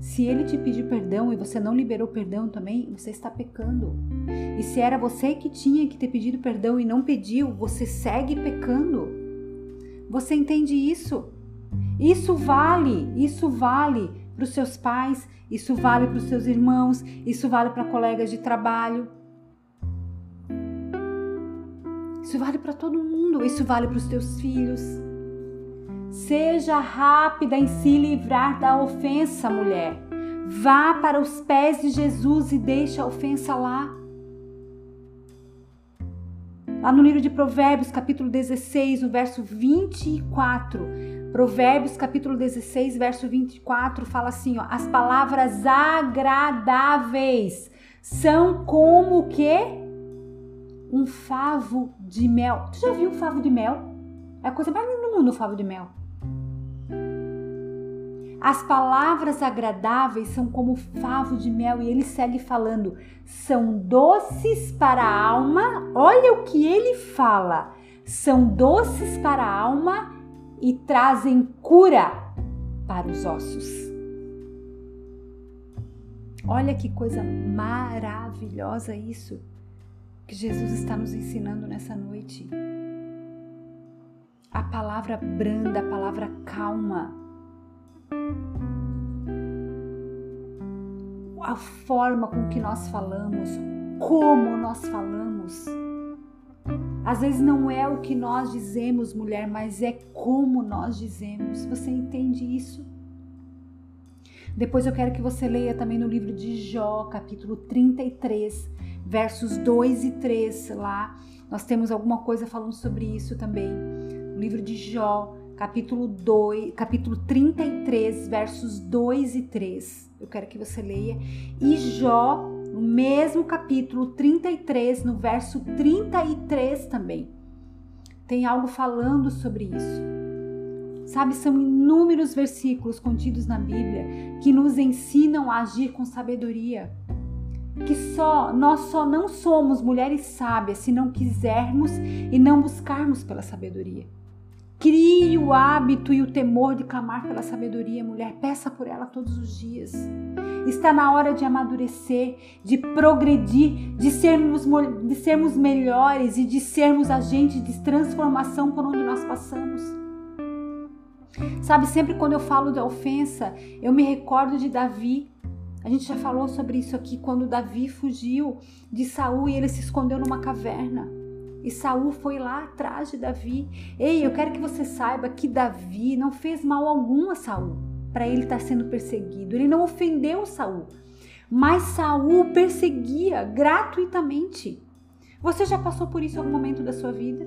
Speaker 1: Se ele te pedir perdão e você não liberou perdão também, você está pecando. E se era você que tinha que ter pedido perdão e não pediu, você segue pecando. Você entende isso? Isso vale, isso vale para os seus pais, isso vale para os seus irmãos, isso vale para colegas de trabalho. Isso vale para todo mundo, isso vale para os teus filhos. Seja rápida em se livrar da ofensa, mulher. Vá para os pés de Jesus e deixe a ofensa lá. Lá no livro de Provérbios, capítulo 16, no verso 24, Provérbios capítulo 16, verso 24 fala assim, ó: As palavras agradáveis são como o quê? Um favo de mel. Tu já viu um favo de mel? É a coisa mais linda do mundo, o favo de mel. As palavras agradáveis são como favo de mel, e ele segue falando: são doces para a alma. Olha o que ele fala: são doces para a alma e trazem cura para os ossos. Olha que coisa maravilhosa isso que Jesus está nos ensinando nessa noite. A palavra branda, a palavra calma. A forma com que nós falamos, como nós falamos. Às vezes não é o que nós dizemos, mulher, mas é como nós dizemos. Você entende isso? Depois eu quero que você leia também no livro de Jó, capítulo 33, versos 2 e 3 lá. Nós temos alguma coisa falando sobre isso também. No livro de Jó, capítulo 2, capítulo 33, versos 2 e 3. Eu quero que você leia. E Jó, no mesmo capítulo 33, no verso 33 também. Tem algo falando sobre isso. Sabe, são inúmeros versículos contidos na Bíblia que nos ensinam a agir com sabedoria que só nós só não somos mulheres sábias se não quisermos e não buscarmos pela sabedoria. Crie o hábito e o temor de clamar pela sabedoria, mulher. Peça por ela todos os dias. Está na hora de amadurecer, de progredir, de sermos, de sermos melhores e de sermos agentes de transformação por onde nós passamos. Sabe, sempre quando eu falo da ofensa, eu me recordo de Davi, a gente já falou sobre isso aqui quando Davi fugiu de Saul e ele se escondeu numa caverna. E Saul foi lá atrás de Davi. Ei, eu quero que você saiba que Davi não fez mal algum a Saul para ele estar sendo perseguido. Ele não ofendeu Saul, mas Saul perseguia gratuitamente. Você já passou por isso em algum momento da sua vida?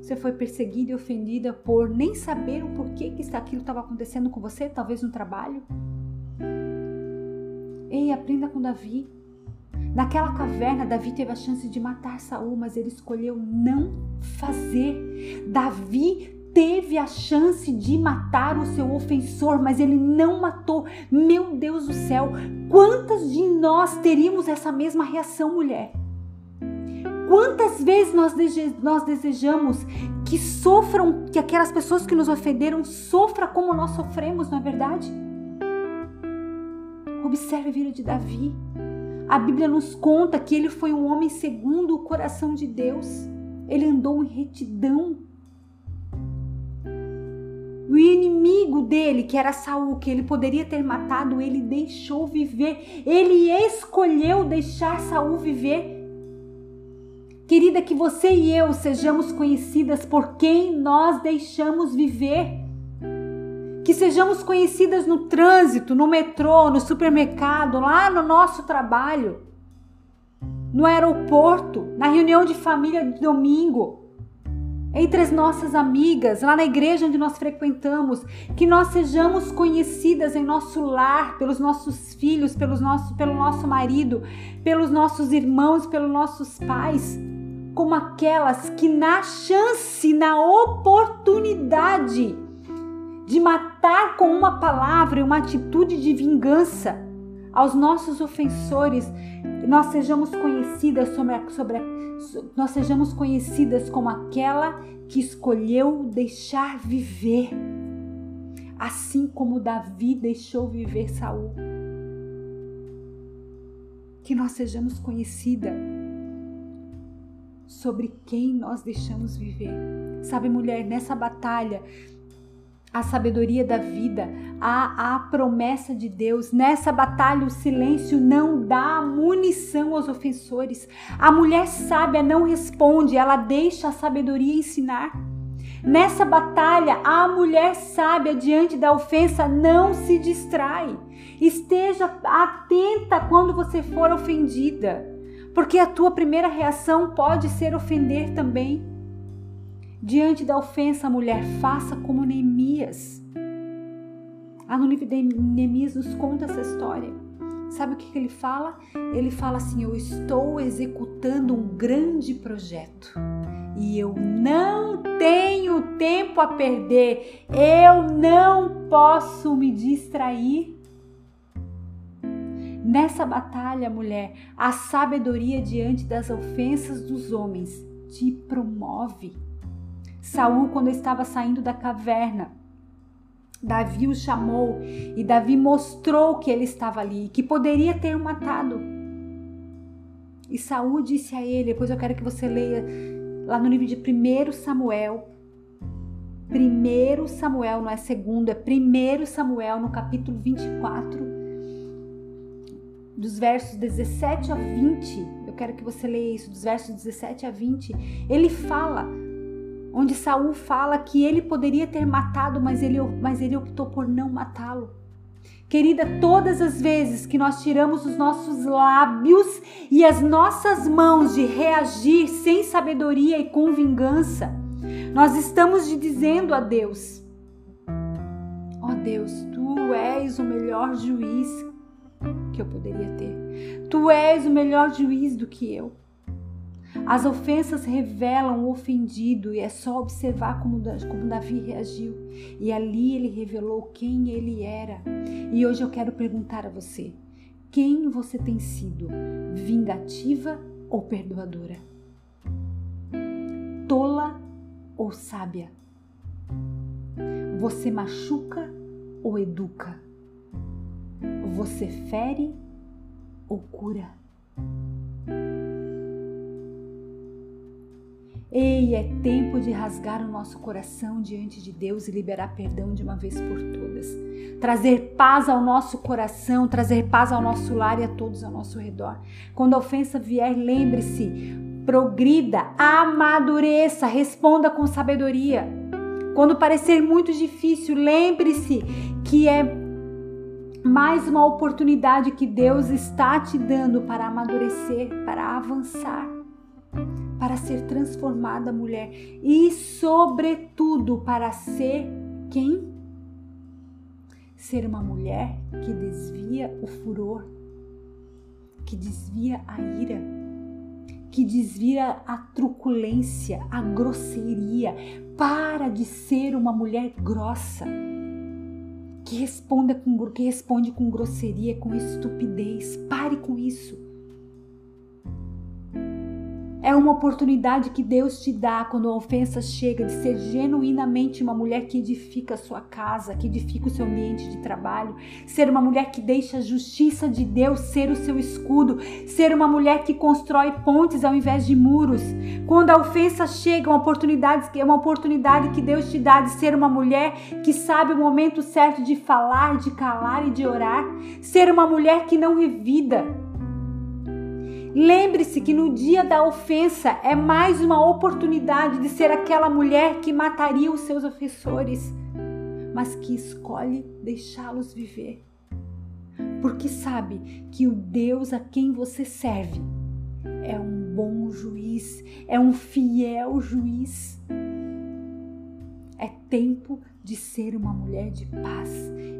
Speaker 1: Você foi perseguida e ofendida por nem saber o porquê que aquilo estava acontecendo com você, talvez no trabalho? Ei, aprenda com Davi. Naquela caverna, Davi teve a chance de matar Saul, mas ele escolheu não fazer. Davi teve a chance de matar o seu ofensor, mas ele não matou. Meu Deus do céu, quantas de nós teríamos essa mesma reação, mulher? Quantas vezes nós, nós desejamos que sofram, que aquelas pessoas que nos ofenderam sofram como nós sofremos, não é verdade? Observe a vida de Davi. A Bíblia nos conta que ele foi um homem segundo o coração de Deus. Ele andou em retidão. O inimigo dele, que era Saul, que ele poderia ter matado, ele deixou viver. Ele escolheu deixar Saul viver. Querida, que você e eu sejamos conhecidas por quem nós deixamos viver sejamos conhecidas no trânsito, no metrô, no supermercado, lá no nosso trabalho, no aeroporto, na reunião de família de domingo, entre as nossas amigas, lá na igreja onde nós frequentamos, que nós sejamos conhecidas em nosso lar, pelos nossos filhos, pelos nosso, pelo nosso marido, pelos nossos irmãos, pelos nossos pais, como aquelas que na chance, na oportunidade, de matar com uma palavra e uma atitude de vingança aos nossos ofensores, nós sejamos conhecidas sobre, a, sobre a, nós sejamos conhecidas como aquela que escolheu deixar viver, assim como Davi deixou viver Saul. Que nós sejamos conhecidas sobre quem nós deixamos viver. Sabe, mulher, nessa batalha a sabedoria da vida, a, a promessa de Deus. Nessa batalha, o silêncio não dá munição aos ofensores. A mulher sábia não responde, ela deixa a sabedoria ensinar. Nessa batalha, a mulher sábia diante da ofensa não se distrai. Esteja atenta quando você for ofendida, porque a tua primeira reação pode ser ofender também. Diante da ofensa, mulher, faça como Neemias. A de Neemias nos conta essa história. Sabe o que ele fala? Ele fala assim: Eu estou executando um grande projeto. e eu não tenho tempo a perder, eu não posso me distrair. Nessa batalha, mulher, a sabedoria diante das ofensas dos homens te promove. Saul, quando estava saindo da caverna, Davi o chamou e Davi mostrou que ele estava ali, que poderia ter o matado. E Saul disse a ele, depois eu quero que você leia lá no livro de 1 Samuel. 1 Samuel, não é segundo, é 1 Samuel, no capítulo 24, dos versos 17 a 20. Eu quero que você leia isso, dos versos 17 a 20. Ele fala onde Saul fala que ele poderia ter matado, mas ele, mas ele optou por não matá-lo. Querida, todas as vezes que nós tiramos os nossos lábios e as nossas mãos de reagir sem sabedoria e com vingança, nós estamos dizendo a Deus: Ó oh Deus, tu és o melhor juiz que eu poderia ter. Tu és o melhor juiz do que eu. As ofensas revelam o ofendido e é só observar como, como Davi reagiu. E ali ele revelou quem ele era. E hoje eu quero perguntar a você: quem você tem sido? Vingativa ou perdoadora? Tola ou sábia? Você machuca ou educa? Você fere ou cura? Ei, é tempo de rasgar o nosso coração diante de Deus e liberar perdão de uma vez por todas. Trazer paz ao nosso coração, trazer paz ao nosso lar e a todos ao nosso redor. Quando a ofensa vier, lembre-se, progrida, amadureça, responda com sabedoria. Quando parecer muito difícil, lembre-se que é mais uma oportunidade que Deus está te dando para amadurecer, para avançar para ser transformada mulher e, sobretudo, para ser quem? Ser uma mulher que desvia o furor, que desvia a ira, que desvia a truculência, a grosseria. Para de ser uma mulher grossa, que, responda com, que responde com grosseria, com estupidez. Pare com isso. É uma oportunidade que Deus te dá quando a ofensa chega de ser genuinamente uma mulher que edifica a sua casa, que edifica o seu ambiente de trabalho, ser uma mulher que deixa a justiça de Deus ser o seu escudo, ser uma mulher que constrói pontes ao invés de muros. Quando a ofensa chega, uma oportunidade, é uma oportunidade que Deus te dá de ser uma mulher que sabe o momento certo de falar, de calar e de orar, ser uma mulher que não revida Lembre-se que no dia da ofensa é mais uma oportunidade de ser aquela mulher que mataria os seus ofensores, mas que escolhe deixá-los viver. Porque sabe que o Deus a quem você serve é um bom juiz, é um fiel juiz. É tempo de ser uma mulher de paz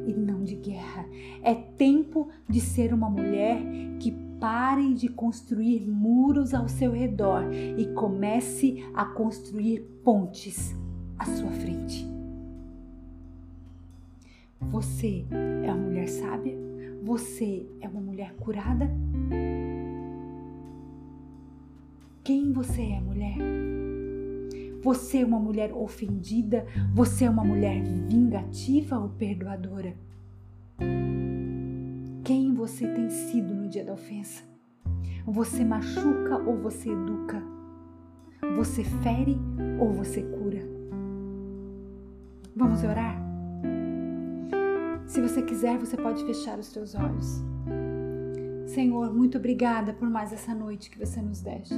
Speaker 1: e não de guerra. É tempo de ser uma mulher que Pare de construir muros ao seu redor e comece a construir pontes à sua frente. Você é uma mulher sábia? Você é uma mulher curada? Quem você é, mulher? Você é uma mulher ofendida? Você é uma mulher vingativa ou perdoadora? quem você tem sido no dia da ofensa. Você machuca ou você educa? Você fere ou você cura? Vamos orar? Se você quiser, você pode fechar os seus olhos. Senhor, muito obrigada por mais essa noite que você nos deste.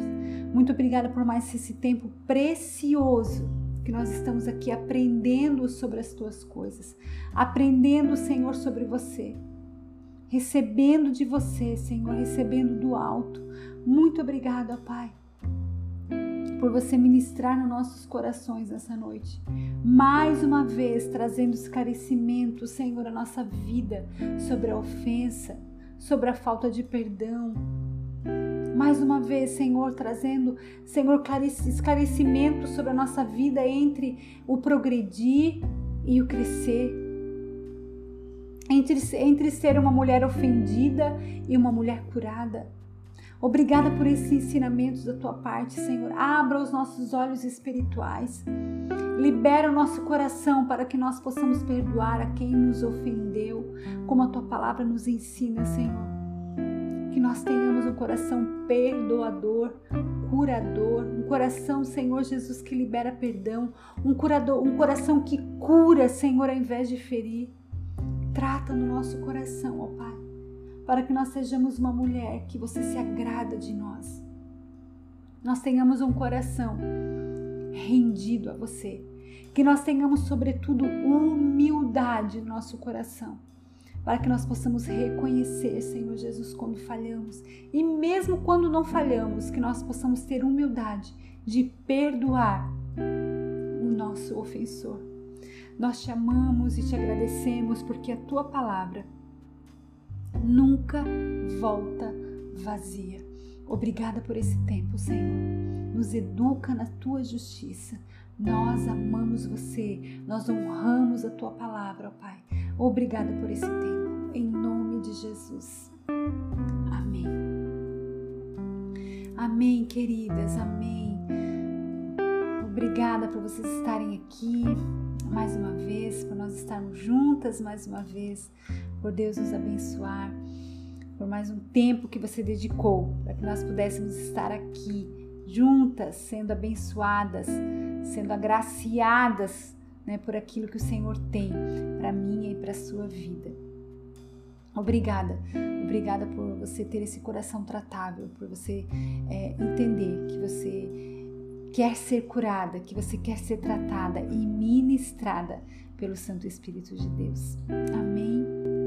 Speaker 1: Muito obrigada por mais esse tempo precioso que nós estamos aqui aprendendo sobre as tuas coisas, aprendendo, Senhor, sobre você recebendo de você, Senhor, recebendo do alto. Muito obrigada, Pai, por você ministrar nos nossos corações nessa noite. Mais uma vez trazendo esclarecimento, Senhor, à nossa vida sobre a ofensa, sobre a falta de perdão. mais uma vez, Senhor, trazendo, Senhor, esclarecimento sobre a nossa vida entre o progredir e o crescer. Entre, entre ser uma mulher ofendida e uma mulher curada. Obrigada por esses ensinamentos da tua parte, Senhor. Abra os nossos olhos espirituais. Libera o nosso coração para que nós possamos perdoar a quem nos ofendeu, como a tua palavra nos ensina, Senhor. Que nós tenhamos um coração perdoador, curador, um coração, Senhor Jesus, que libera perdão, um curador, um coração que cura, Senhor, ao invés de ferir. Trata no nosso coração, ó Pai para que nós sejamos uma mulher que você se agrada de nós. Nós tenhamos um coração rendido a você. Que nós tenhamos, sobretudo, humildade no nosso coração, para que nós possamos reconhecer, Senhor Jesus, quando falhamos. E mesmo quando não falhamos, que nós possamos ter humildade de perdoar o nosso ofensor. Nós te amamos e te agradecemos porque a tua palavra nunca volta vazia. Obrigada por esse tempo, Senhor. Nos educa na tua justiça. Nós amamos você, nós honramos a tua palavra, ó Pai. Obrigada por esse tempo, em nome de Jesus. Amém. Amém, queridas, amém. Obrigada por vocês estarem aqui mais uma vez, por nós estarmos juntas mais uma vez por Deus nos abençoar, por mais um tempo que você dedicou para que nós pudéssemos estar aqui juntas, sendo abençoadas, sendo agraciadas né, por aquilo que o Senhor tem para mim e para a sua vida. Obrigada, obrigada por você ter esse coração tratável, por você é, entender que você quer ser curada, que você quer ser tratada e ministrada pelo Santo Espírito de Deus. Amém.